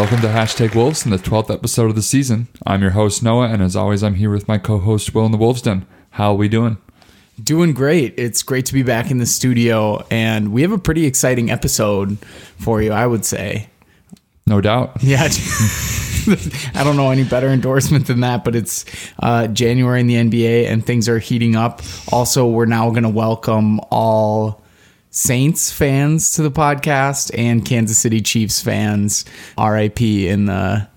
Welcome to Hashtag Wolves and the 12th episode of the season. I'm your host, Noah, and as always, I'm here with my co host, Will in the Wolves Den. How are we doing? Doing great. It's great to be back in the studio, and we have a pretty exciting episode for you, I would say. No doubt. Yeah. I don't know any better endorsement than that, but it's uh, January in the NBA and things are heating up. Also, we're now going to welcome all Saints fans to the podcast and Kansas City Chiefs fans. RIP in the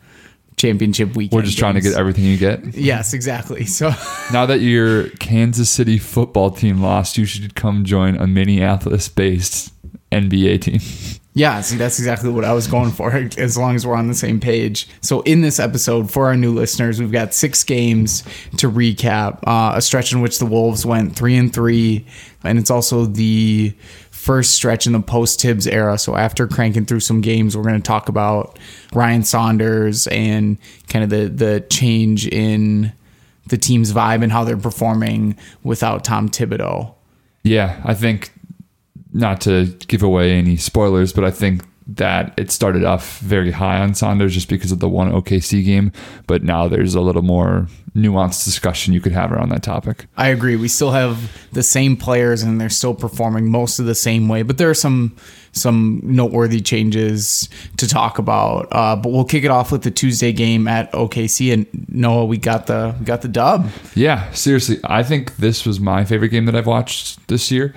championship weekend. We're just trying to get everything you get. Yes, exactly. So Now that your Kansas City football team lost, you should come join a Minneapolis based NBA team. Yeah, see, that's exactly what I was going for, as long as we're on the same page. So, in this episode, for our new listeners, we've got six games to recap. Uh, a stretch in which the Wolves went three and three, and it's also the first stretch in the post Thibs era. So, after cranking through some games, we're going to talk about Ryan Saunders and kind of the the change in the team's vibe and how they're performing without Tom Thibodeau. Yeah, I think not to give away any spoilers, but I think that it started off very high on Saunders just because of the one OKC game, but now there's a little more nuanced discussion you could have around that topic. I agree. We still have the same players and they're still performing most of the same way, but there are some some noteworthy changes to talk about. Uh, but we'll kick it off with the Tuesday game at OKC and Noah, we got the we got the dub. Yeah, seriously, I think this was my favorite game that I've watched this year,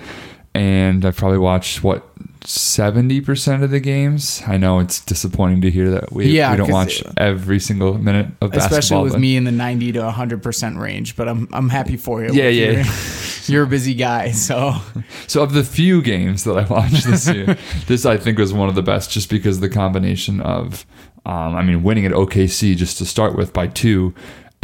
and I've probably watched what seventy percent of the games. I know it's disappointing to hear that we, Yeah, we don't watch uh, every single minute of basketball. Especially with but- me in the 90 to 100% range, but I'm I'm happy for you. Yeah, yeah. You're, you're a busy guy, so So of the few games that I watched this year, this I think was one of the best, just because the combination of, um, I mean, winning at OKC just to start with by two,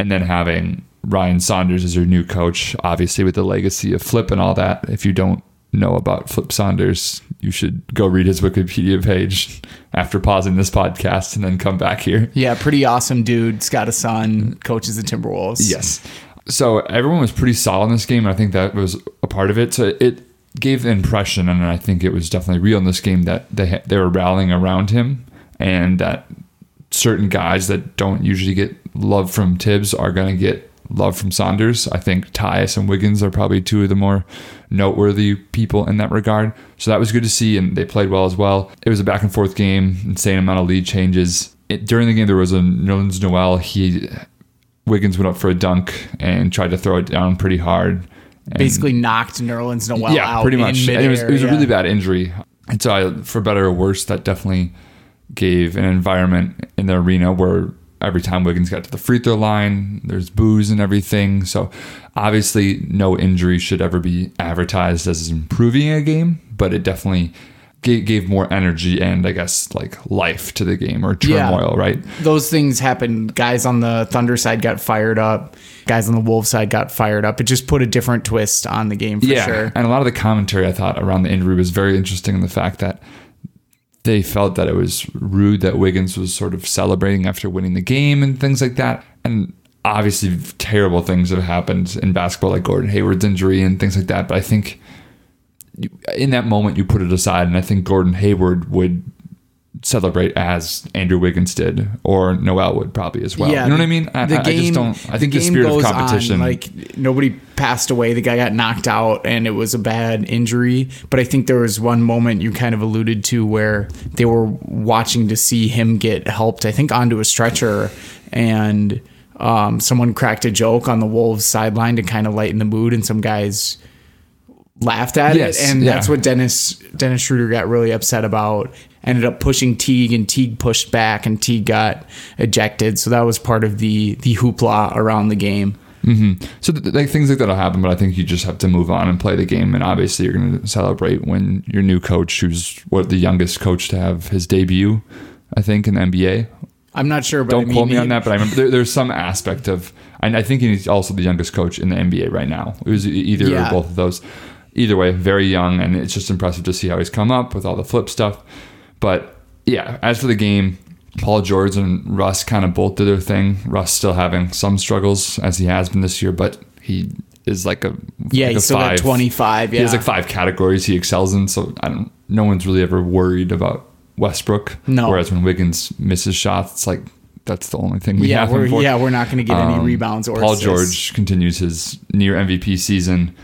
and then having Ryan Saunders as your new coach, obviously with the legacy of Flip and all that. If you don't know about Flip Saunders, you should go read his Wikipedia page after pausing this podcast and then come back here. yeah, pretty awesome dude. He's got a son, coaches the Timberwolves. Yes. So everyone was pretty solid in this game, and I think that was a part of it. So it gave the impression, and I think it was definitely real in this game that they they were rallying around him, and that certain guys that don't usually get love from Thibs are going to get love from Saunders. I think Tyus and Wiggins are probably two of the more noteworthy people in that regard. So that was good to see, and they played well as well. It was a back and forth game, insane amount of lead changes. It, during the game, there was a Nerlens Noel. He Wiggins went up for a dunk and tried to throw it down pretty hard. And- Basically knocked Nerlens Noel yeah, out pretty much. It was, it was midair, a really bad injury. And so, I, for better or worse, that definitely gave an environment in the arena where every time Wiggins got to the free throw line, there's boos and everything. So, obviously, no injury should ever be advertised as improving a game, but it definitely gave, more energy and, I guess, like life to the game or Yeah. turmoil, right? those things happened. Guys on the Thunder side got fired up. Guys on the Wolves side got fired up. It just put a different twist on the game for yeah, sure. and a lot of the commentary I thought around the injury was very interesting in the fact that they felt that it was rude that Wiggins was sort of celebrating after winning the game and things like that. And obviously, terrible things have happened in basketball, like Gordon Hayward's injury and things like that. But I think in that moment, you put it aside, and I think Gordon Hayward would celebrate as Andrew Wiggins did, or Noel would probably as well. you know what I mean? I, the I- I just don't. I think the, game spirit of competition. On, like nobody passed away. The guy got knocked out, and it was a bad injury. But I think there was one moment you kind of alluded to where they were watching to see him get helped. I think onto a stretcher, and um, someone cracked a joke on the Wolves sideline to kind of lighten the mood, and some guys laughed at Yes, it, and yeah. that's what Dennis Dennis Schroeder got really upset about. Ended up pushing Teague, and Teague pushed back, and Teague got ejected. So that was part of the the hoopla around the game. Mm-hmm. So th- like things like that'll happen, but I think you just have to move on and play the game. And obviously, you're going to celebrate when your new coach, who's what the youngest coach to have his debut, I think in the NBA. I'm not sure, but Don't I mean, quote me on that, but I remember there, there's some aspect of, and I think he's also the youngest coach in the NBA right now. It was either Yeah. or both of those. Either way, very young, and it's just impressive to see how he's come up with all the flip stuff. But yeah, as for the game, Paul George and Russ kind of both did their thing. Russ still having some struggles as he has been this year, but he is like a Yeah, like a he's still got 25. Yeah, He has like five categories he excels in, so I don't. No one's really ever worried about Westbrook. No. Whereas when Wiggins misses shots, it's like that's the only thing we yeah, have we're yeah we're not going to get any Um, rebounds or Paul assists. George continues his near MVP season,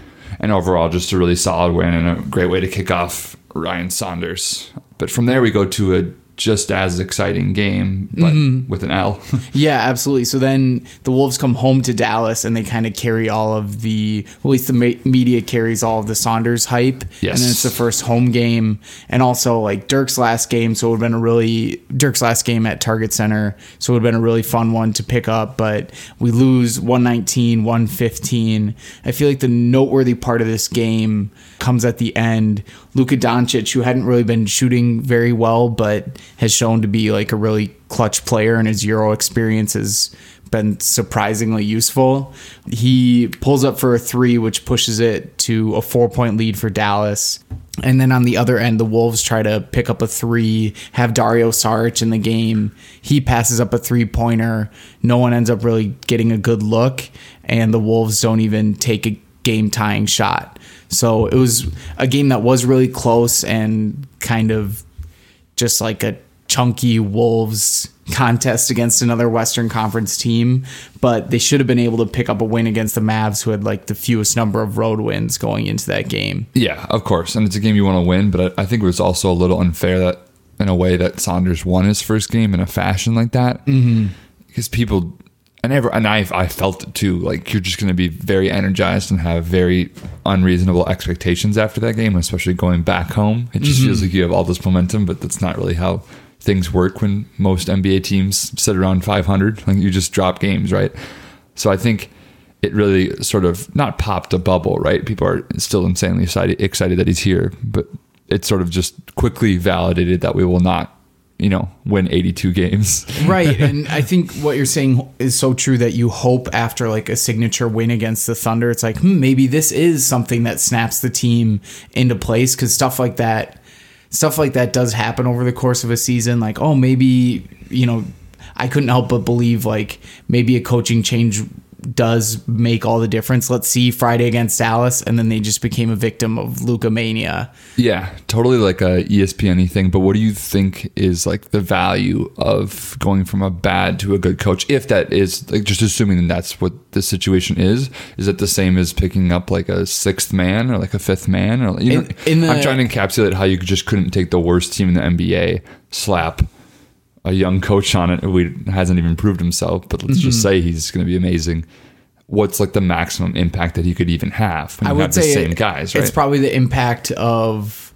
and overall just a really solid win and a great way to kick off Ryan Saunders. But from there we go to a just as exciting game, but Mm-hmm. with an L. Yeah, absolutely. So then the Wolves come home to Dallas and they kind of carry all of the, at least the me- media carries all of the Saunders hype. Yes. And then it's the first home game. And also like Dirk's last game. So it would have been a really, Dirk's last game at Target Center. So it would have been a really fun one to pick up. But we lose 119, 115. I feel like the noteworthy part of this game comes at the end. Luka Doncic, who hadn't really been shooting very well, but has shown to be like a really clutch player, and his Euro experience has been surprisingly useful. He pulls up for a three, which pushes it to a four point lead for Dallas. And then on the other end, the Wolves try to pick up a three, have Dario Saric in the game. He passes up a three pointer. No one ends up really getting a good look, and the Wolves don't even take a game tying shot. So it was a game that was really close and kind of just like a chunky Wolves contest against another Western Conference team, but they should have been able to pick up a win against the Mavs, who had like the fewest number of road wins going into that game. yeah, of course, and it's a game you want to win, but I, I think it was also a little unfair that in a way that Saunders won his first game in a fashion like that, mm-hmm. because people. And, ever, and I, I felt it too. Like you're just going to be very energized and have very unreasonable expectations after that game, especially going back home. It just feels mm-hmm. like you have all this momentum, but that's not really how things work when most NBA teams sit around 500. Like you just drop games, right? So I think it really sort of not popped a bubble, right? People are still insanely excited, excited that he's here, but it sort of just quickly validated that we will not, you know, win 82 games. right and i think what you're saying is so true that you hope after like a signature win against the thunder it's like hmm, maybe this is something that snaps the team into place because stuff like that stuff like that does happen over the course of a season like oh maybe you know i couldn't help but believe like maybe a coaching change does make all the difference let's see friday against dallas and then they just became a victim of Luka mania Yeah, totally like a ESPN thing. But what do you think is like the value of going from a bad to a good coach? If that is like just assuming that's what the situation is, is it the same as picking up like a sixth man or like a fifth man? Or you In- in the- I'm trying to encapsulate how you just couldn't take the worst team in the NBA, slap a young coach on it who hasn't even proved himself, but let's just Mm-hmm. say he's going to be amazing. What's like the maximum impact that he could even have? When I you would have the say same guys, right? It's probably the impact of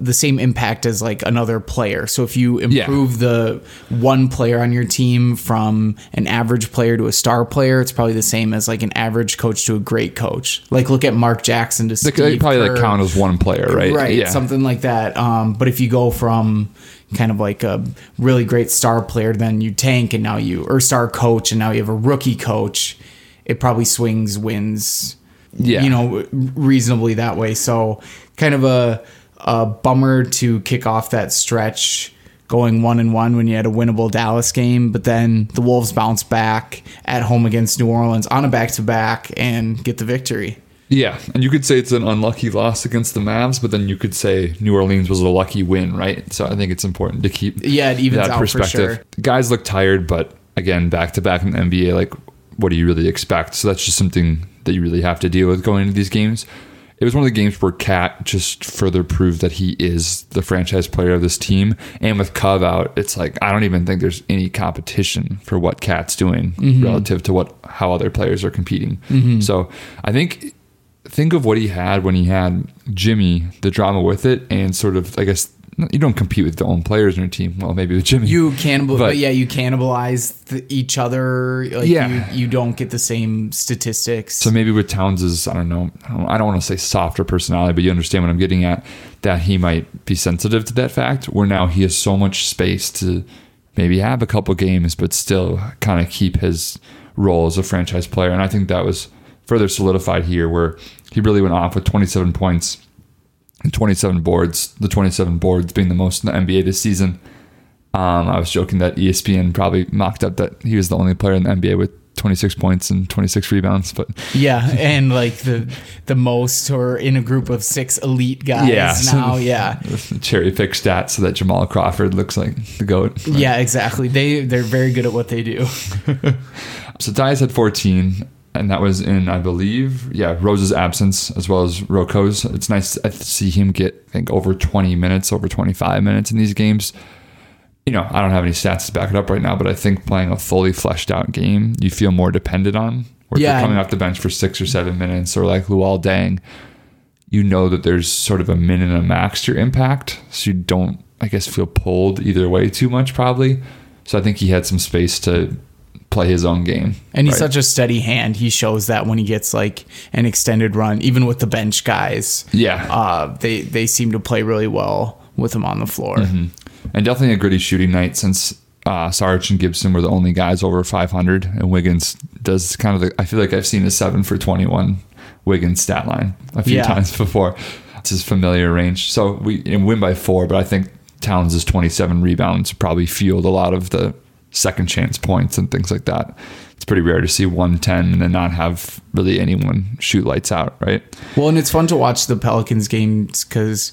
the same impact as like another player. So if you Yeah. improve the one player on your team from an average player to a star player, it's probably the same as like an average coach to a great coach. Like look at Mark Jackson to They Steve could probably like count as one player, right? Right, Yeah. something like that. Um, but if you go from kind of like a really great star player, then you tank and now you or star coach and now you have a rookie coach, it probably swings wins. Yeah. you know, reasonably that way. So kind of a a bummer to kick off that stretch going one and one when you had a winnable Dallas game, but then the Wolves bounce back at home against New Orleans on a back to back and get the victory. Yeah, and you could say it's an unlucky loss against the Mavs, but then you could say New Orleans was a lucky win, right? So I think it's important to keep Yeah, it evens that perspective. sure. Guys look tired, but again, back to back in the NBA, like what do you really expect? So that's just something that you really have to deal with going into these games. It was one of the games where KAT just further proved that he is the franchise player of this team. And with Cove out, it's like I don't even think there's any competition for what KAT's doing Mm-hmm. relative to what how other players are competing. So I think think of what he had when he had Jimmy, the drama with it, and sort of I guess you don't compete with the own players in your team. Well, maybe with Jimmy. You cannibal, But- but, yeah, you cannibalize the, each other. Like Yeah. you, you don't get the same statistics. So maybe with Towns' I don't know, I don't, I don't want to say softer personality, but you understand what I'm getting at. That he might be sensitive to that fact. Where now he has so much space to maybe have a couple games, but still kind of keep his role as a franchise player. And I think that was further solidified here, where he really went off with 27 points and 27 boards. The 27 boards being the most in the NBA this season. Um, I was joking that ESPN probably mocked up that he was the only player in the NBA with 26 points and 26 rebounds, but Yeah, and like the the most or in a group of six elite guys Yeah. now. Yeah. cherry pick stats so that Jamal Crawford looks like the goat. Yeah, exactly. They they're very good at what they do. So Tyus had 14, and that was in, I believe, yeah, Rose's absence as well as Roko's. It's nice to see him get, I think, over 20 minutes, over 25 minutes in these games. You know, I don't have any stats to back it up right now, but I think playing a fully fleshed out game, you feel more dependent on. If Yeah. you're coming off the bench for six or seven minutes, or like Luol Deng, you know that there's sort of a min and a max to your impact. So you don't, I guess, feel pulled either way too much, probably. So I think he had some space to play his own game. And he's right? such a steady hand. He shows that when he gets like an extended run, even with the bench guys. Yeah. Uh, they they seem to play really well with him on the floor. Mm-hmm. and definitely a gritty shooting night since uh, Sarge and Gibson were the only guys over 500, and Wiggins does kind of the. I feel like I've seen a seven for 21 Wiggins stat line a few Yeah. times before. It's his familiar range. So we win by four, but I think Towns' 27 rebounds probably fueled a lot of the second chance points and things like that. It's pretty rare to see 110 and then not have really anyone shoot lights out, right? Well, and it's fun to watch the Pelicans games because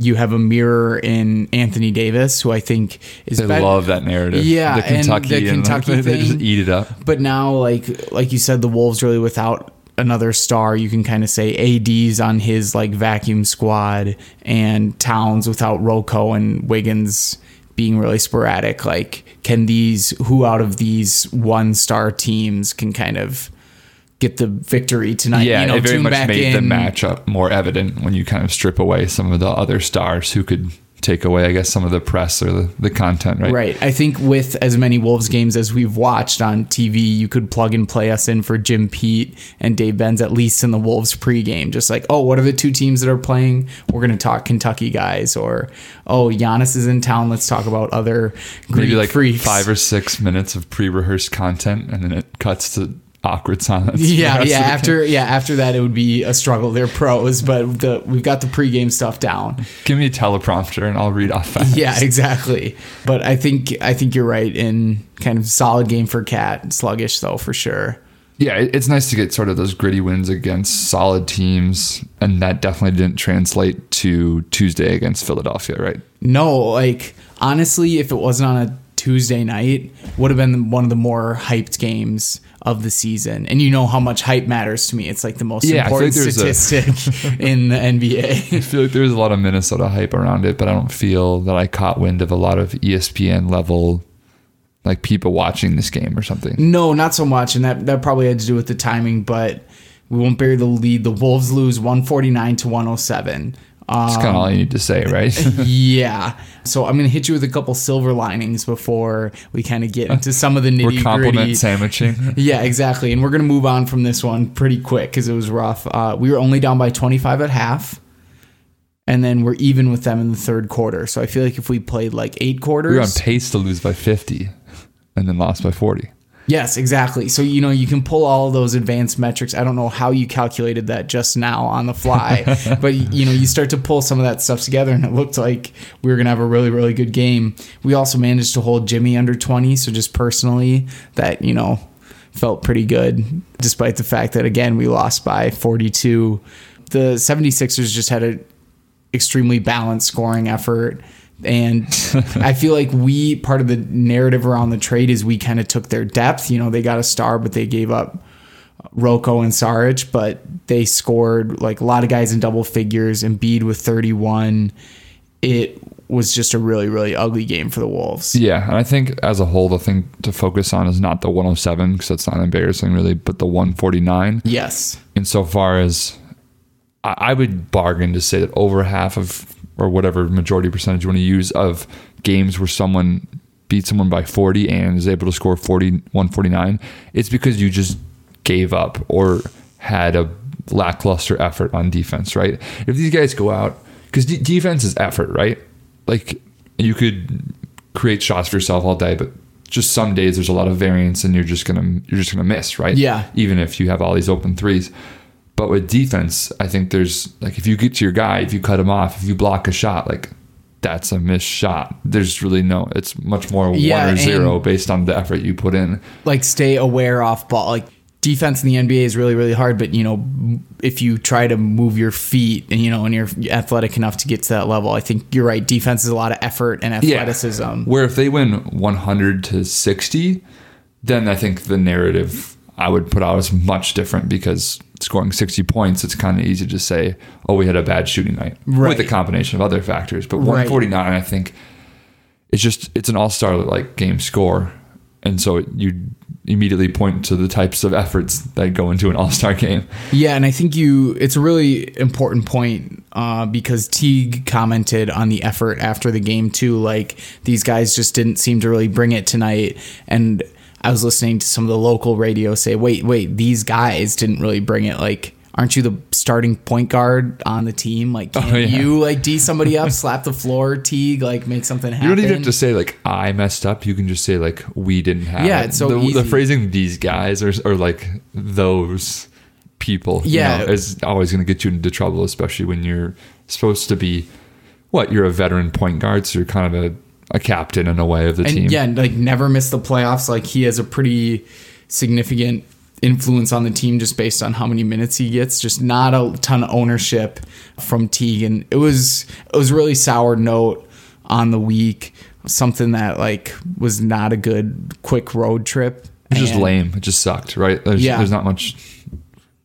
you have a mirror in Anthony Davis, who I think is They bet- love that narrative. Yeah, the and Kentucky, the and, like, Kentucky they just eat it up. But now, like like you said, the Wolves really without another star, you can kind of say AD's on his like vacuum squad, and Towns without Rocco and Wiggins being really sporadic. Like, can these who out of these one star teams can kind of get the victory tonight? Yeah, you know, it very much made the matchup more evident when you kind of strip away some of the other stars who could take away, I guess, some of the press or the, the content, right? Right. I think with as many Wolves games as we've watched on TV, you could plug and play us in for Jim Pete and Dave Benz, at least in the Wolves pregame. Just like, oh, what are the two teams that are playing? We're going to talk Kentucky guys. Or, oh, Giannis is in town. Let's talk about other Greek Maybe like freaks. five or six minutes of pre-rehearsed content, and then it cuts to awkward silence. yeah, yeah. After yeah, after that, it would be a struggle. They're pros, but the we've got the pregame stuff down. Give me a teleprompter, and I'll read off fast. Yeah, exactly. But I think I think you're right in kind of solid game for KAT. Sluggish though, for sure. yeah, it's nice to get sort of those gritty wins against solid teams, and that definitely didn't translate to Tuesday against Philadelphia, right? No, like honestly, if it wasn't on a Tuesday night, would have been one of the more hyped games of the season. And you know how much hype matters to me. It's like the most Yeah, important like there's a- statistic in the NBA. I feel like there's a lot of Minnesota hype around it, but I don't feel that I caught wind of a lot of ESPN level, like people watching this game or something. no, not so much, and that that probably had to do with the timing. But we won't bury the lead. The Wolves lose one forty nine to one hundred seven. That's kind of all you need to say, right? yeah. So I'm gonna hit you with a couple silver linings before we kind of get into some of the nitty gritty. We're compliment sandwiching. Yeah, exactly. And we're going to move on from this one pretty quick because it was rough. Uh, we were only down by 25 at half. And then we're even with them in the third quarter. So I feel like if we played like eight quarters. We were on pace to lose by 50 and then lost by 40. Yes, exactly. So, you know, you can pull all of those advanced metrics. I don't know how you calculated that just now on the fly, but, you know, you start to pull some of that stuff together and it looked like we were going to have a really, really good game. We also managed to hold Jimmy under 20. So, just personally, that, you know, felt pretty good, despite the fact that, again, we lost by 42. The 76ers just had an extremely balanced scoring effort. And I feel like we part of the narrative around the trade is we kind of took their depth. You know, they got a star, but they gave up Rocco and Saric, but they scored like a lot of guys in double figures. Embiid with 31. It was just a really, really ugly game for the Wolves. Yeah, and I think as a whole, the thing to focus on is not the 107 because that's not embarrassing really, but the 149. Yes. Insofar as I I would bargain to say that over half of or whatever majority percentage you want to use of games where someone beat someone by 40 and is able to score 40 149 it's because you just gave up or had a lackluster effort on defense right? If these guys go out because de- defense is effort right? Like you could create shots for yourself all day but just some days there's a lot of variance and you're just gonna you're just gonna miss right? Yeah. even if you have all these open threes but with defense, I think there's like if you get to your guy, if you cut him off, if you block a shot, like that's a missed shot. There's really no. It's much more Yeah, one or zero based on the effort you put in. like stay aware off ball. Like defense in the NBA is really really hard, but you know if you try to move your feet and you know and you're athletic enough to get to that level, I think you're right. Defense is a lot of effort and athleticism. Where if they win 100 to 60, then I think the narrative I would put out is much different because scoring 60 points, it's kind of easy to say, oh, we had a bad shooting night Right. with a combination of other factors. But Right. 149, I think it's just it's an all-star like game score, and so you immediately point to the types of efforts that go into an all-star game. Yeah, and I think you it's a really important point uh, because Teague commented on the effort after the game too. Like these guys just didn't seem to really bring it tonight, and I was listening to some of the local radio say, "Wait, wait, these guys didn't really bring it." Like, aren't you the starting point guard on the team? Like, can't Oh, yeah. you like d somebody up, slap the floor, Teague, like make something happen? You don't even have to say like I messed up. You can just say like we didn't have. Yeah, it. it's so the, easy. the phrasing these guys or or like those people. you Yeah. know, is always going to get you into trouble, especially when you're supposed to be what you're a veteran point guard, so you're kind of a, a captain in a way of the and team. yeah, like never missed the playoffs. Like he has a pretty significant influence on the team just based on how many minutes he gets. Just not a ton of ownership from Teague, and it was it was a really sour note on the week. Something that like was not a good quick road trip. It's just lame. It just sucked, right? There's, Yeah. there's not much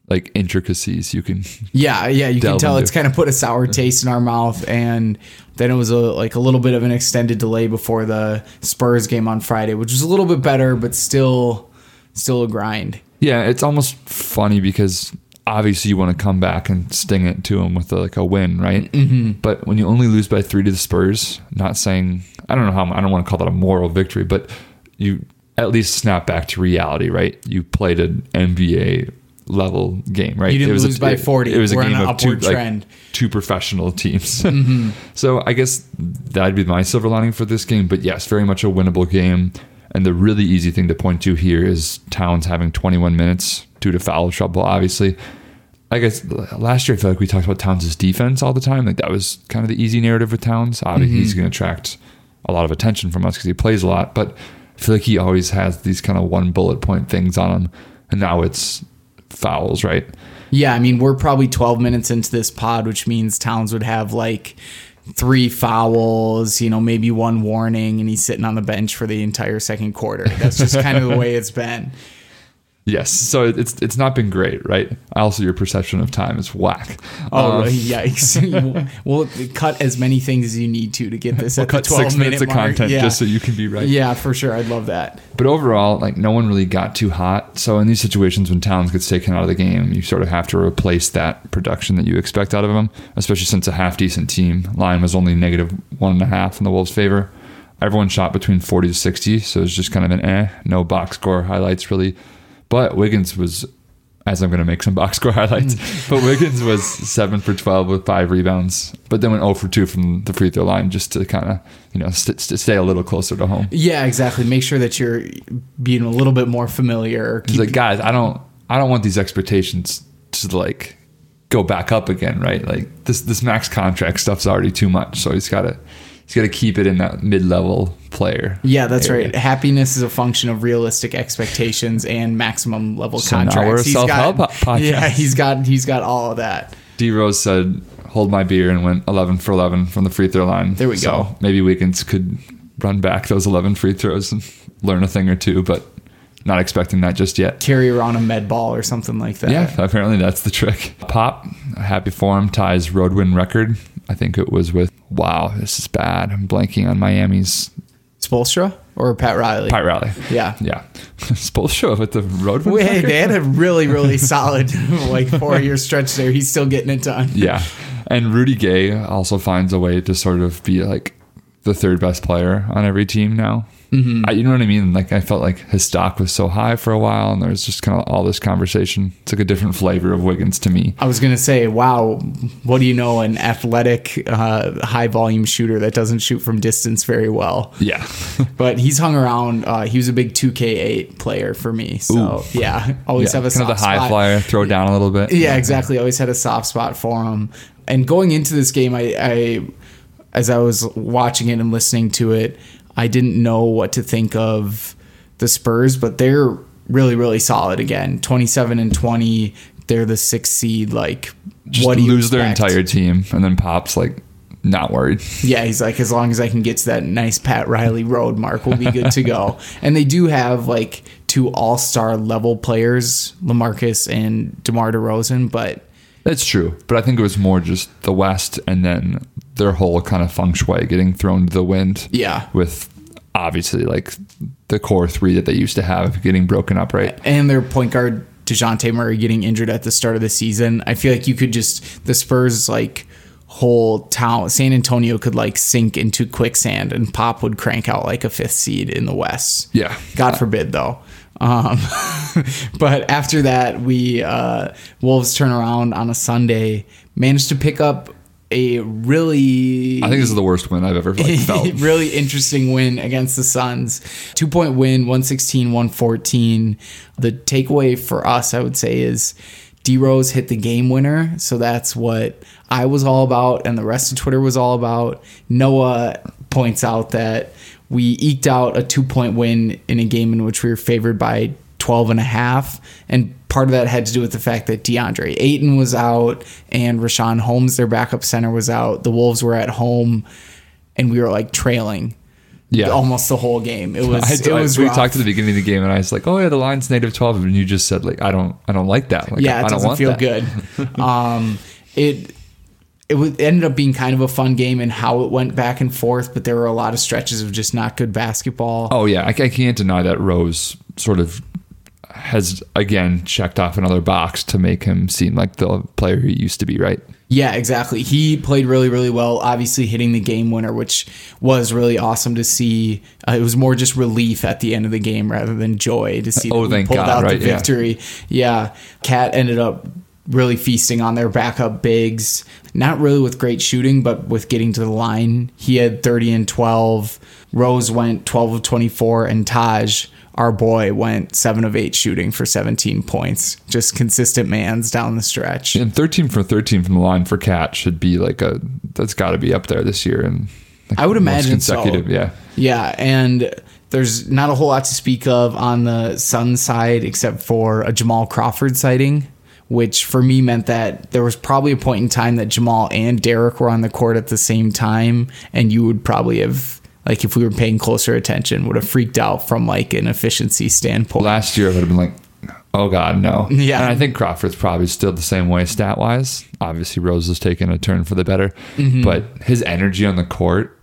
like intricacies you can. Yeah, yeah, you can tell into. it's kind of put a sour taste in our mouth, and then it was a like a little bit of an extended delay before the Spurs game on Friday, which was a little bit better, but still, still a grind. Yeah, it's almost funny because obviously you want to come back and sting it to them with a, like a win, right? Mm-hmm. But when you only lose by three to the Spurs, not saying I don't know how I don't want to call that a moral victory, but you at least snap back to reality, right? You played an NBA level game, right? You didn't It was lose by 40. It was a We're on game an of two, upward like, trend. Mm-hmm. two professional teams. so I guess that'd be my silver lining for this game. But yes, very much a winnable game. And the really easy thing to point to here is Towns having 21 minutes due to foul trouble, obviously. I guess last year I feel like we talked about Towns' defense all the time. Like that was kind of the easy narrative with Towns. Obviously, he's going to attract a lot of attention from us because he plays a lot. But I feel like he always has these kind of one bullet point things on him. And now it's fouls, right? Yeah, I mean, we're probably 12 minutes into this pod, which means Towns would have like three fouls, you know, maybe one warning, and he's sitting on the bench for the entire second quarter. That's just kind of the way it's been. Yes. So it's it's not been great, right? Also, your perception of time is whack. Oh, Um, yikes. we'll cut as many things as you need to to get this we'll at cut the 12 six minute minutes of mark. content yeah. just so you can be right. yeah, for sure. I'd love that. But overall, like no one really got too hot. So in these situations when Towns gets taken out of the game, you sort of have to replace that production that you expect out of him, especially since a half decent team line was only negative one and a half in the Wolves' favor. Everyone shot between 40 to 60, so it's just kind of an eh, no box score highlights really. But Wiggins was, as I'm going to make some box score highlights, mm. but Wiggins was 7 for 12 with five rebounds, but then went 0 for 2 from the free throw line just to kind of, you know, st- st- stay a little closer to home. Yeah, exactly. Make sure that you're being a little bit more familiar. He's like, guys, I don't, I don't want these expectations to like go back up again, right? Like this, this max contract stuff's already too much. So he's got to, he's got to keep it in that mid-level player. Yeah, that's area. right. Happiness is a function of realistic expectations and maximum level So now contracts. we're a He's self-help got- podcast. Yeah, he's got he's got all of that. D Rose said, "Hold my beer," and went 11 for 11 from the free throw line. There we So go. Maybe Wiggins could run back those 11 free throws and learn a thing or two, but not expecting that just yet. Carry around a med ball or something like that. Yeah, apparently that's the trick. Pop, happy for him, ties road win record. I think it was with, wow, this is bad. I'm blanking on Miami's Spoelstra or Pat Riley. Pat Rally. Yeah. Yeah. Spoelstra with the road Wait, record. they had a really, really solid like four year stretch there. He's still getting it done. Yeah. And Rudy Gay also finds a way to sort of be like the third best player on every team now. Mm-hmm. I, you know what I mean? Like I felt like his stock was so high for a while, and there was just kind of all this conversation. It's like a different flavor of Wiggins to me. I was gonna say, wow, what do you know? An athletic, uh, high volume shooter that doesn't shoot from distance very well. Yeah. But he's hung around. Uh, he was a big 2K8 player for me. So yeah, always yeah. have a kind of soft the high spot. flyer, throw down a little bit. Yeah, exactly. Always had a soft spot for him. And going into this game, I, I as I was watching it and listening to it, I didn't know what to think of the Spurs, but they're really, really solid again. 27 and 20. They're the sixth seed. Like, Just what do you lose their entire team, and then Pop's like not worried. Yeah, he's like, as long as I can get to that nice Pat Riley road mark, we'll be good to go. and they do have like two all star level players, Lamarcus and DeMar DeRozan, but That's true, but I think it was more just the West, and then their whole kind of feng shui getting thrown to the wind. yeah. with obviously like the core three that they used to have getting broken up, right? And their point guard, DeJounte Murray, getting injured at the start of the season. I feel like you could just, the Spurs, like, whole town, San Antonio could like sink into quicksand and Pop would crank out like a fifth seed in the West. Yeah. God forbid, though. Um, but after that, we uh, Wolves turn around on a Sunday, managed to pick up a really I think this is the worst win I've ever like, felt. really interesting win against the Suns. Two point win, 116, 114. The takeaway for us, I would say, is D Rose hit the game winner. So that's what I was all about, and the rest of Twitter was all about. Noah points out that we eked out a two point win in a game in which we were favored by 12 and a half. And part of that had to do with the fact that DeAndre Ayton was out and Richaun Holmes, their backup center, was out. The Wolves were at home and we were like trailing Yeah. almost the whole game. It was, I, it was we rough. talked at the beginning of the game, and I was like, "Oh yeah, the line's negative twelve, and you just said like, "I don't, I don't like that." Like, yeah, I it don't doesn't want feel that. good. um, it it was, ended up being kind of a fun game and how it went back and forth, but there were a lot of stretches of just not good basketball. Oh yeah, I, I can't deny that Rose sort of has again checked off another box to make him seem like the player he used to be, right? Yeah, exactly. He played really, really well. Obviously, hitting the game winner, which was really awesome to see. Uh, it was more just relief at the end of the game rather than joy to see. Oh, that we pulled God, out right, the yeah. victory. Yeah, KAT ended up really feasting on their backup bigs. Not really with great shooting, but with getting to the line. He had thirty and twelve. Rose went twelve of twenty four, and Taj. Our boy went seven of eight shooting for 17 points. Just consistent mans down the stretch. And thirteen for thirteen from the line for KAT should be like a that's got to be up there this year, and like I would imagine so. consecutive. Yeah, Yeah, and there's not a whole lot to speak of on the Sun side except for a Jamal Crawford sighting, which for me meant that there was probably a point in time that Jamal and Derek were on the court at the same time, and you would probably have like if we were paying closer attention would have freaked out from like an efficiency standpoint. last year I would have been like, oh god, no. Yeah. and I think Crawford's probably still the same way stat wise. Obviously, Rose has taken a turn for the better, Mm-hmm. but his energy on the court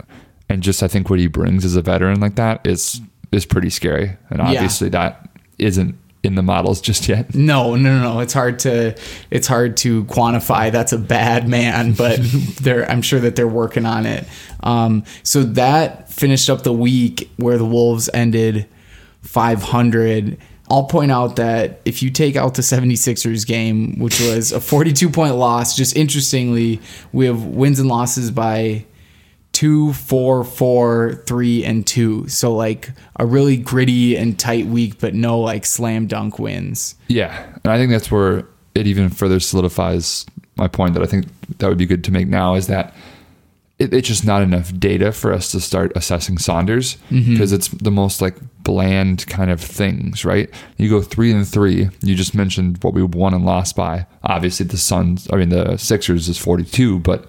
and just I think what he brings as a veteran like that is is pretty scary, and obviously that isn't in the models just yet. No, no, no, no. It's hard to it's hard to quantify. That's a bad man, but they're I'm sure that they're working on it. Um, so that finished up the week where the Wolves ended 500. I'll point out that if you take out the 76ers game, which was a 42 point loss, just interestingly, we have wins and losses by two, four, four, three, and two. So like a really gritty and tight week, but no like slam dunk wins. Yeah, and I think that's where it even further solidifies my point that I think that would be good to make now is that it, it's just not enough data for us to start assessing Saunders mm-hmm. because it's the most like bland kind of things, right? You go three and three. You just mentioned what we won and lost by. Obviously, the Suns, I mean, the Sixers is 42, but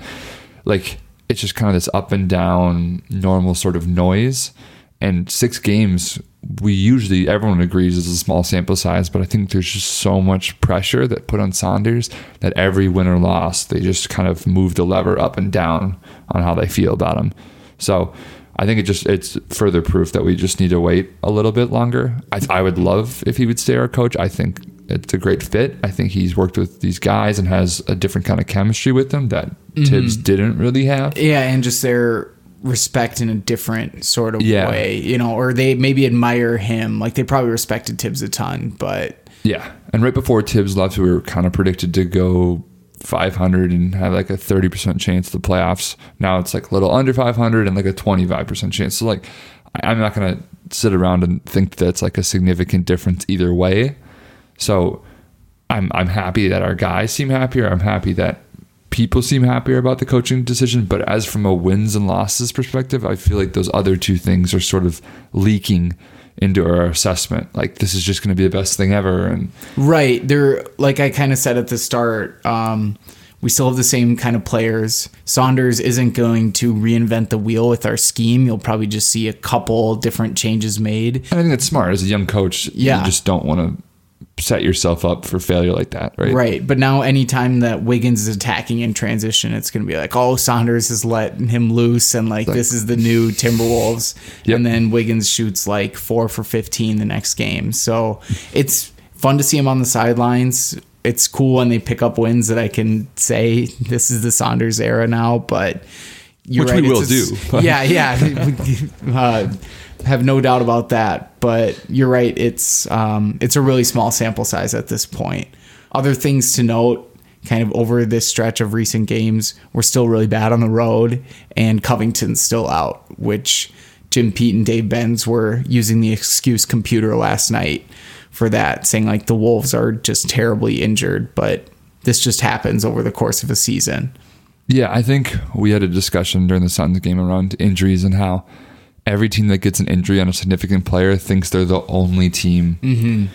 like it's just kind of this up and down, normal sort of noise. And six games, we usually everyone agrees is a small sample size, but I think there's just so much pressure that put on Saunders that every win or loss, they just kind of move the lever up and down on how they feel about him. So I think it just it's further proof that we just need to wait a little bit longer. I, I would love if he would stay our coach. I think it's a great fit. I think he's worked with these guys and has a different kind of chemistry with them that Thibs mm-hmm. didn't really have. Yeah, and just their respect in a different sort of Yeah. way, you know, or they maybe admire him. Like they probably respected Thibs a ton, but Yeah. And right before Thibs left, we were kind of predicted to go 500 and have like a 30% chance of the playoffs. Now it's like a little under 500 and like a 25% chance. So, like, I'm not going to sit around and think that's like a significant difference either way. So, I'm, I'm happy that our guys seem happier. I'm happy that people seem happier about the coaching decision, but as from a wins and losses perspective, I feel like those other two things are sort of leaking into our assessment. Like this is just going to be the best thing ever, and Right. They're like I kind of said at the start. Um, we still have the same kind of players. Saunders isn't going to reinvent the wheel with our scheme. You'll probably just see a couple different changes made. and I think that's smart as a young coach. Yeah. you just don't want to set yourself up for failure like that, right? Right. But now, anytime that Wiggins is attacking in transition, it's going to be like, oh, Saunders has let him loose, and like, this is the new Timberwolves. Yep. And then Wiggins shoots like four for 15 the next game. So it's fun to see him on the sidelines. It's cool when they pick up wins that I can say this is the Saunders era now, but you're Which right. we will do. yeah, yeah. uh, have no doubt about that. But you're right. It's um, it's a really small sample size at this point. Other things to note, kind of over this stretch of recent games, we're still really bad on the road, and Covington's still out, which Jim Pete and Dave Benz were using the excuse computer last night for that, saying like the Wolves are just terribly injured, but this just happens over the course of a season. Yeah, I think we had a discussion during the Suns game around injuries and how every team that gets an injury on a significant player thinks they're the only team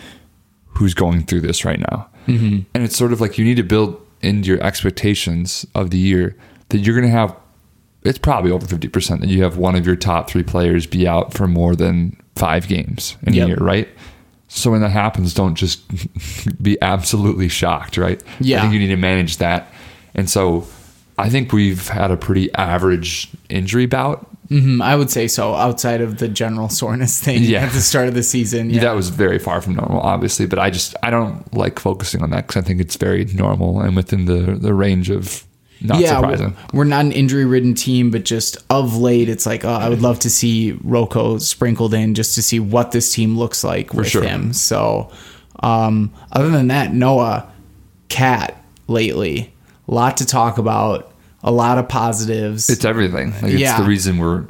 who's going through this right now. Mm-hmm. And it's sort of like you need to build into your expectations of the year that you're going to have. It's probably over fifty percent that you have one of your top three players be out for more than five games in Yep. a year, right? So when that happens, don't just be absolutely shocked, right? Yeah. I think you need to manage that. And so I think we've had a pretty average injury bout. Hmm I would say so. Outside of the general soreness thing Yeah. at the start of the season, yeah, That was very far from normal, obviously, but I just I don't like focusing on that because I think it's very normal and within the the range of not yeah, surprising. we're- not an injury-ridden team, but just of late, it's like oh, I would love to see Rocco sprinkled in just to see what this team looks like with sure. him. So, um, other than that, Noah, KAT lately, a lot to talk about, a lot of positives. It's everything. Like it's Yeah. the reason we're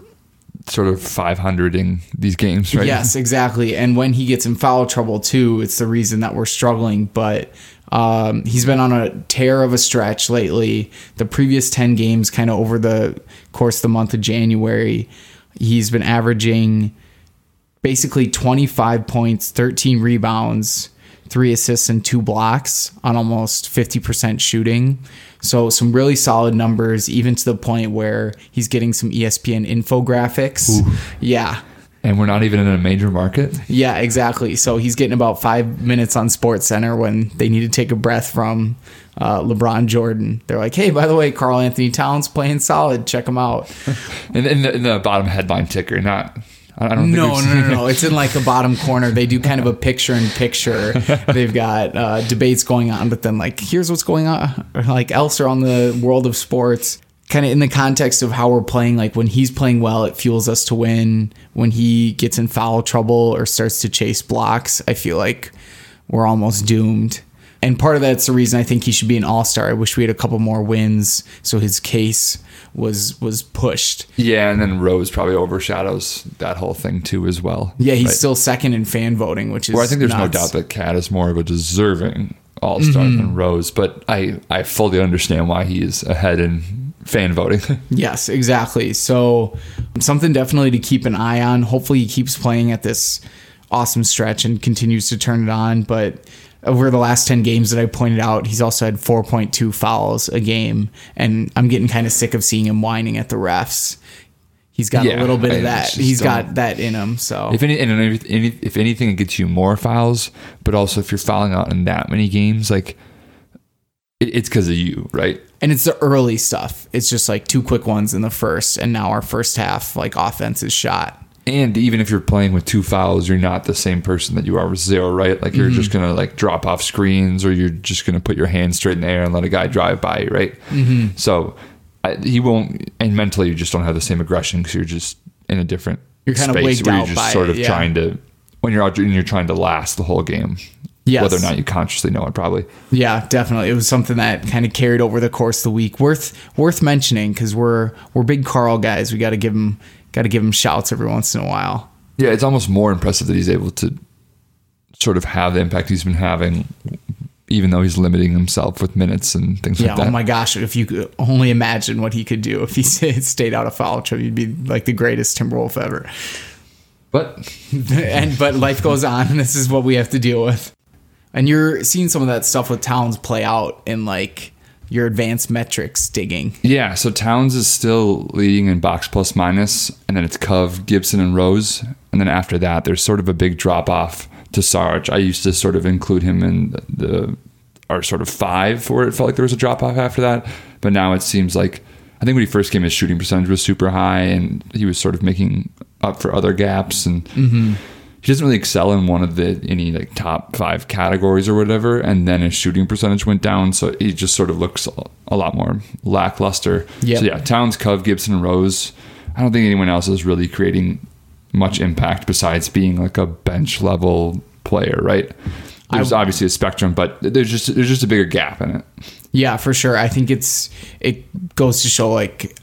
sort of 500 in these games, right? Yes, exactly. And when he gets in foul trouble too, it's the reason that we're struggling. But um, he's been on a tear of a stretch lately. The previous ten games, kind of over the course of the month of January, he's been averaging basically 25 points, 13 rebounds, three assists, and two blocks on almost 50% shooting. So, some really solid numbers, even to the point where he's getting some ESPN infographics. Yeah. And we're not even in a major market. Yeah, exactly. So he's getting about five minutes on Sports Center when they need to take a breath from uh, LeBron Jordan. They're like, "Hey, by the way, Karl-Anthony Towns playing solid. Check him out." And in the, in the bottom headline ticker, not. I don't think No, no, no, no. It's in like the bottom corner. They do kind of a picture in picture. They've got uh, debates going on, but then like, here's what's going on, like elsewhere on the world of sports. Kind of in the context of how we're playing, like when he's playing well, it fuels us to win. When he gets in foul trouble or starts to chase blocks, I feel like we're almost doomed. And part of that's the reason I think he should be an all star. I wish we had a couple more wins, so his case was was pushed. Yeah, and then Rose probably overshadows that whole thing too, as well. Yeah, he's Right. still second in fan voting, which is. Well, I think there's no doubt that KAT is more of a deserving All Star Mm-hmm. than Rose, but I I fully understand why he is ahead in fan voting. Yes, exactly. So something definitely to keep an eye on. Hopefully, he keeps playing at this awesome stretch and continues to turn it on. But over the last 10 games that I pointed out, he's also had 4.2 fouls a game. And I'm getting kind of sick of seeing him whining at the refs. He's got Yeah, a little bit I of that. He's got that in him. So if any, and if, any, if anything, it gets you more fouls. But also, if you're fouling out in that many games, like it, it's because of you, right? and it's the early stuff. It's just like two quick ones in the first, and now our first half like offense is shot. And even if you're playing with two fouls, you're not the same person that you are with zero, right? Like you're just gonna like drop off screens, or you're just gonna put your hand straight in the air and let a guy drive by you, right? Mm-hmm. So I, he won't, and mentally you just don't have the same aggression because you're just in a different You're kind of where you're just sort it, of yeah. trying to when you're out and you're trying to last the whole game. Yes. Whether or not you consciously know it, probably. Yeah, definitely. It was something that kind of carried over the course of the week. Worth worth mentioning because we're we're big Karl guys. We got to give him got to give him shouts every once in a while. Yeah, it's almost more impressive that he's able to sort of have the impact he's been having even though he's limiting himself with minutes and things Yeah, like that. oh my gosh, if you could only imagine what he could do if he stayed out of foul trouble, he'd be like the greatest Timberwolf ever. but and but life goes on and this is what we have to deal with. And you're seeing some of that stuff with Towns play out in like your advanced metrics digging. yeah, so Towns is still leading in box plus minus, and then it's Cove, Gibson, and Rose, and then after that, there's sort of a big drop off to Sarge. I used to sort of include him in the, the our sort of five, where it felt like there was a drop off after that, but now it seems like I think when he first came, his shooting percentage was super high, and he was sort of making up for other gaps, and mm-hmm. He doesn't really excel in one of the any like top five categories or whatever. And then his shooting percentage went down, so he just sort of looks a lot more lackluster. Yep. So yeah, Towns, Cove, Gibson, Rose. I don't think anyone else is really creating much impact besides being like a bench level player, right? There's I- obviously a spectrum, but there's just there's just a bigger gap in it. Yeah, for sure. I think it's it goes to show like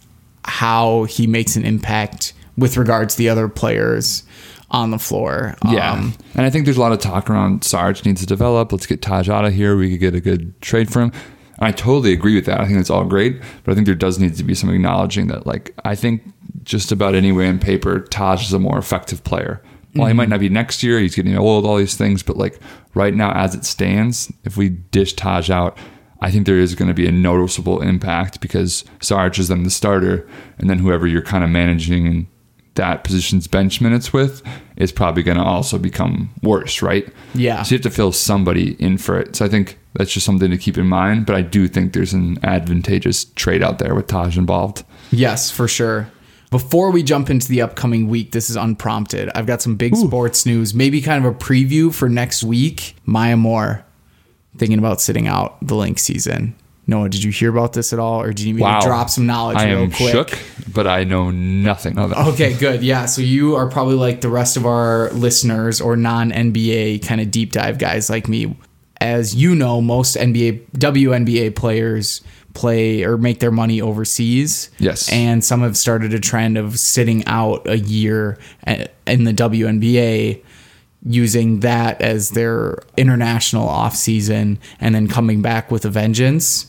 how he makes an impact with regards to the other players on the floor. Yeah. Um, and I think there's a lot of talk around Sarge needs to develop. Let's get Taj out of here. We could get a good trade for him. And I totally agree with that. I think that's all great. But I think there does need to be some acknowledging that, like, I think just about anyway in paper, Taj is a more effective player. While he might not be next year, he's getting old, all these things. But, like, right now, as it stands, if we dish Taj out, I think there is going to be a noticeable impact because Sarge is then the starter. And then whoever you're kind of managing that position's bench minutes with is probably going to also become worse, right? Yeah. So you have to fill somebody in for it. So I think that's just something to keep in mind. But I do think there's an advantageous trade out there with Taj involved. Yes, for sure. Before we jump into the upcoming week, this is unprompted. I've got some big sports news, maybe kind of a preview for next week. Maya Moore thinking about sitting out the Lynx season. Noah, did you hear about this at all, or do you need me Wow. to drop some knowledge I real am quick? shook, but I know nothing of it. Okay, good. Yeah, so you are probably like the rest of our listeners or non NBA kind of deep dive guys like me. As you know, most NBA WNBA players play or make their money overseas. Yes. And some have started a trend of sitting out a year in the WNBA using that as their international off season and then coming back with a vengeance.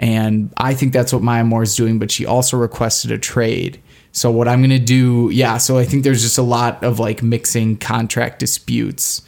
And I think that's what Maya Moore is doing, but she also requested a trade. So what I'm going to do, yeah, so I think there's just a lot of like mixing contract disputes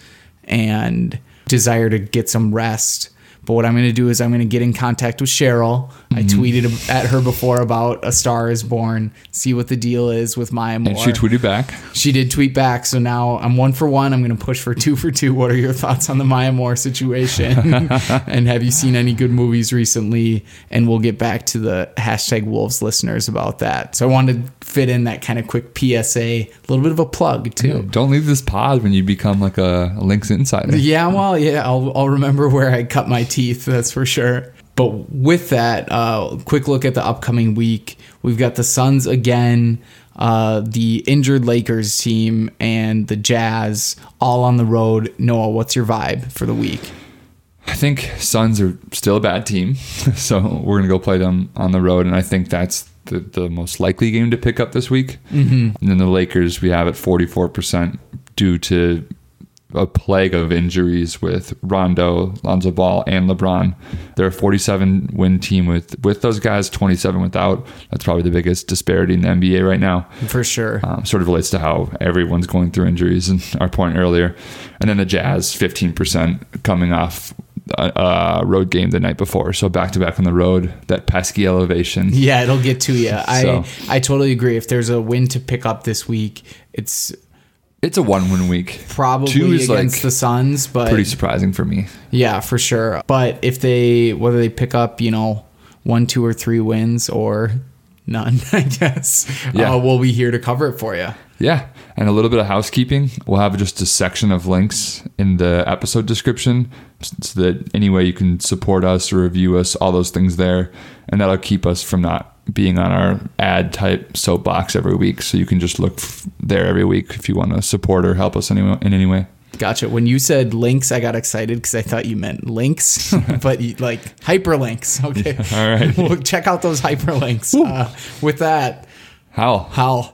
and desire to get some rest. But what I'm going to do is I'm going to get in contact with Cheryl. I Mm-hmm. tweeted at her before about A Star is Born, see what the deal is with Maya Moore. And she tweeted back. She did tweet back, so now I'm one for one. I'm going to push for two for two. What are your thoughts on the Maya Moore situation? and have you seen any good movies recently? And we'll get back to the hashtag Wolves listeners about that. So I wanted to fit in that kind of quick PSA, a little bit of a plug too. Don't leave this pod when you become like a Lynx insider. Yeah, well, yeah, I'll, I'll remember where I cut my teeth, that's for sure. But with that, uh, quick look at the upcoming week. We've got the Suns again, uh, the injured Lakers team, and the Jazz all on the road. Noah, what's your vibe for the week? I think Suns are still a bad team, so we're gonna go play them on the road, and I think that's the, the most likely game to pick up this week. Mm-hmm. And then the Lakers, we have at forty four percent due to a plague of injuries with Rondo, Lonzo Ball, and LeBron. They're a forty seven win team with with those guys, twenty seven without. That's probably the biggest disparity in the NBA right now For sure. um, sort of relates to how everyone's going through injuries and our point earlier. And then the Jazz, 15% coming off a road game the night before. So back to back on the road, that pesky elevation. yeah, it'll get to you. I I totally agree. If there's a win to pick up this week, it's It's a one win week. probably Two is against like the Suns, but pretty surprising for me. Yeah, for sure. But if they whether they pick up, you know, one, two, or three wins or none, I guess, Yeah. uh, we'll be here to cover it for you. Yeah. And a little bit of housekeeping. We'll have just a section of links in the episode description so that any way you can support us or review us, all those things there. And that'll keep us from not being on our ad type soapbox every week. So you can just look f- there every week if you want to support or help us any, in any way. Gotcha. When you said links, I got excited because I thought you meant Lynx, but you, like hyperlinks. Okay. All right. well, check out those hyperlinks. Uh, with that, How? Hal.